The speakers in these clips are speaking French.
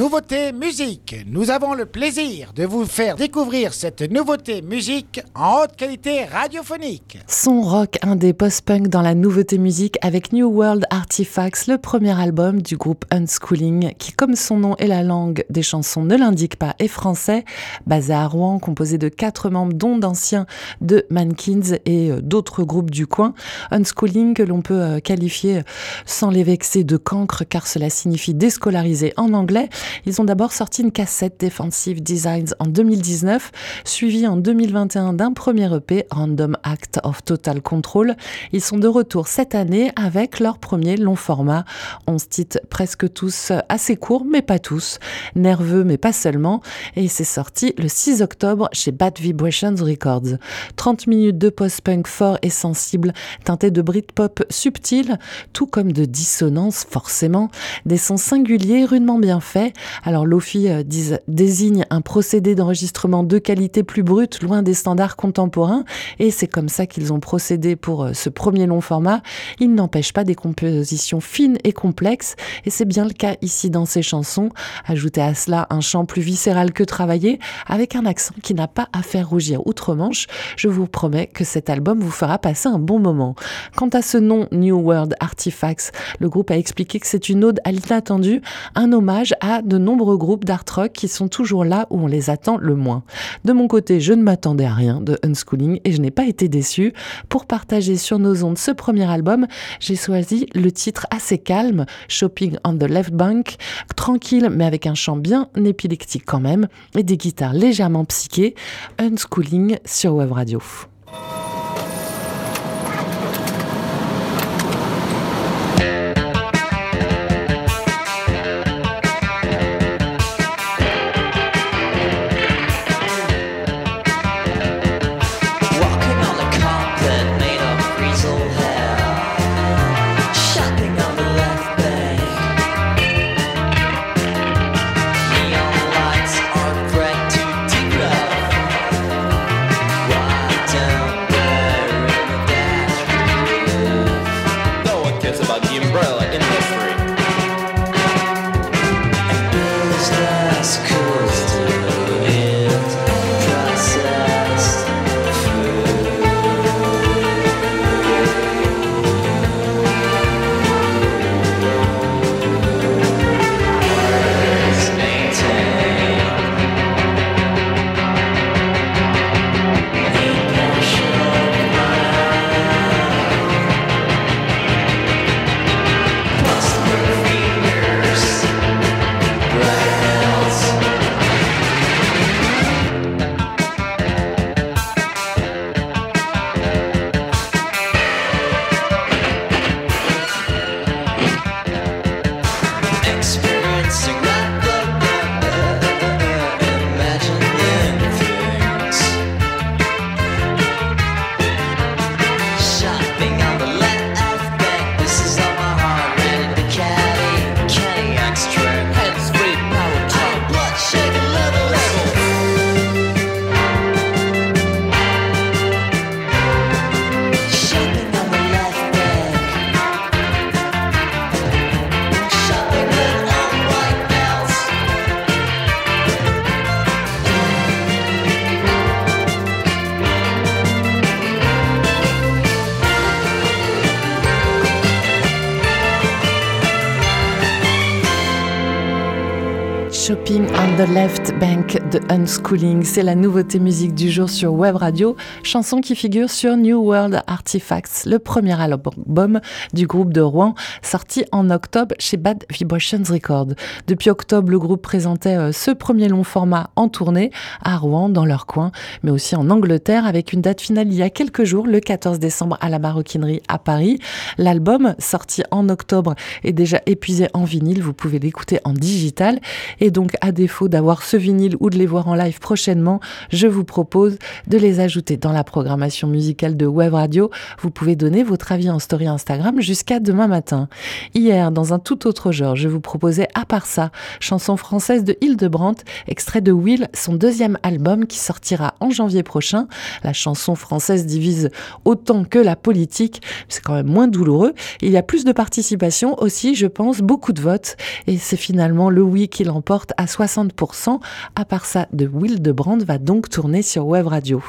Nouveauté musique. Nous avons le plaisir de vous faire découvrir cette nouveauté musique en haute qualité radiophonique. Son rock indé post-punk dans la nouveauté musique avec New World Artifacts, le premier album du groupe Unschooling, qui comme son nom et la langue des chansons ne l'indiquent pas, est français, basé à Rouen, composé de quatre membres dont d'anciens de Mankins et euh, d'autres groupes du coin. Unschooling que l'on peut euh, qualifier sans les vexer de cancre car cela signifie déscolariser en anglais. Ils ont d'abord sorti une cassette Defensive Designs en 2019, suivie en 2021 d'un premier EP, Random Act of Total Control. Ils sont de retour cette année avec leur premier long format. On se titre presque tous assez courts, mais pas tous. Nerveux, mais pas seulement. Et c'est sorti le 6 octobre chez Bad Vibrations Records. 30 minutes de post-punk fort et sensible, teinté de Britpop subtil, tout comme de dissonance forcément. Des sons singuliers, rudement bien faits, alors Lofi euh, désigne un procédé d'enregistrement de qualité plus brute, loin des standards contemporains, et c'est comme ça qu'ils ont procédé pour euh, ce premier long format. Il n'empêche pas des compositions fines et complexes, et c'est bien le cas ici dans ces chansons. Ajoutez à cela un chant plus viscéral que travaillé, avec un accent qui n'a pas à faire rougir outre-Manche. Je vous promets que cet album vous fera passer un bon moment. Quant à ce nom New World Artifacts, le groupe a expliqué que c'est une ode à l'inattendu, un hommage à de nombreux groupes d'art rock qui sont toujours là où on les attend le moins. De mon côté, je ne m'attendais à rien de Unschooling et je n'ai pas été déçu. Pour partager sur nos ondes ce premier album, j'ai choisi le titre assez calme, Shopping on the Left Bank, tranquille mais avec un chant bien épileptique quand même et des guitares légèrement psychées. Unschooling sur Web Radio. The Left Bank de Unschooling. C'est la nouveauté musique du jour sur Web Radio, chanson qui figure sur New World Artifacts, le premier album du groupe de Rouen, sorti en octobre chez Bad Vibrations Records. Depuis octobre, le groupe présentait euh, ce premier long format en tournée à Rouen, dans leur coin, mais aussi en Angleterre, avec une date finale il y a quelques jours, le 14 décembre à la Maroquinerie à Paris. L'album, sorti en octobre, est déjà épuisé en vinyle. Vous pouvez l'écouter en digital. Et donc, à défaut d'avoir ce vinyle ou de les voir en live prochainement, je vous propose de les ajouter dans la programmation musicale de Web Radio. Vous pouvez donner votre avis en story Instagram jusqu'à demain matin. Hier, dans un tout autre genre, je vous proposais à part ça, chanson française de Hildebrandt, extrait de Will, son deuxième album qui sortira en janvier prochain. La chanson française divise autant que la politique, c'est quand même moins douloureux. Il y a plus de participation aussi, je pense, beaucoup de votes, et c'est finalement le oui qui l'emporte à 60%. À part ça, de Will de Brand va donc tourner sur Web Radio.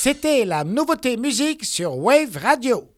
C'était la nouveauté musique sur Wave Radio.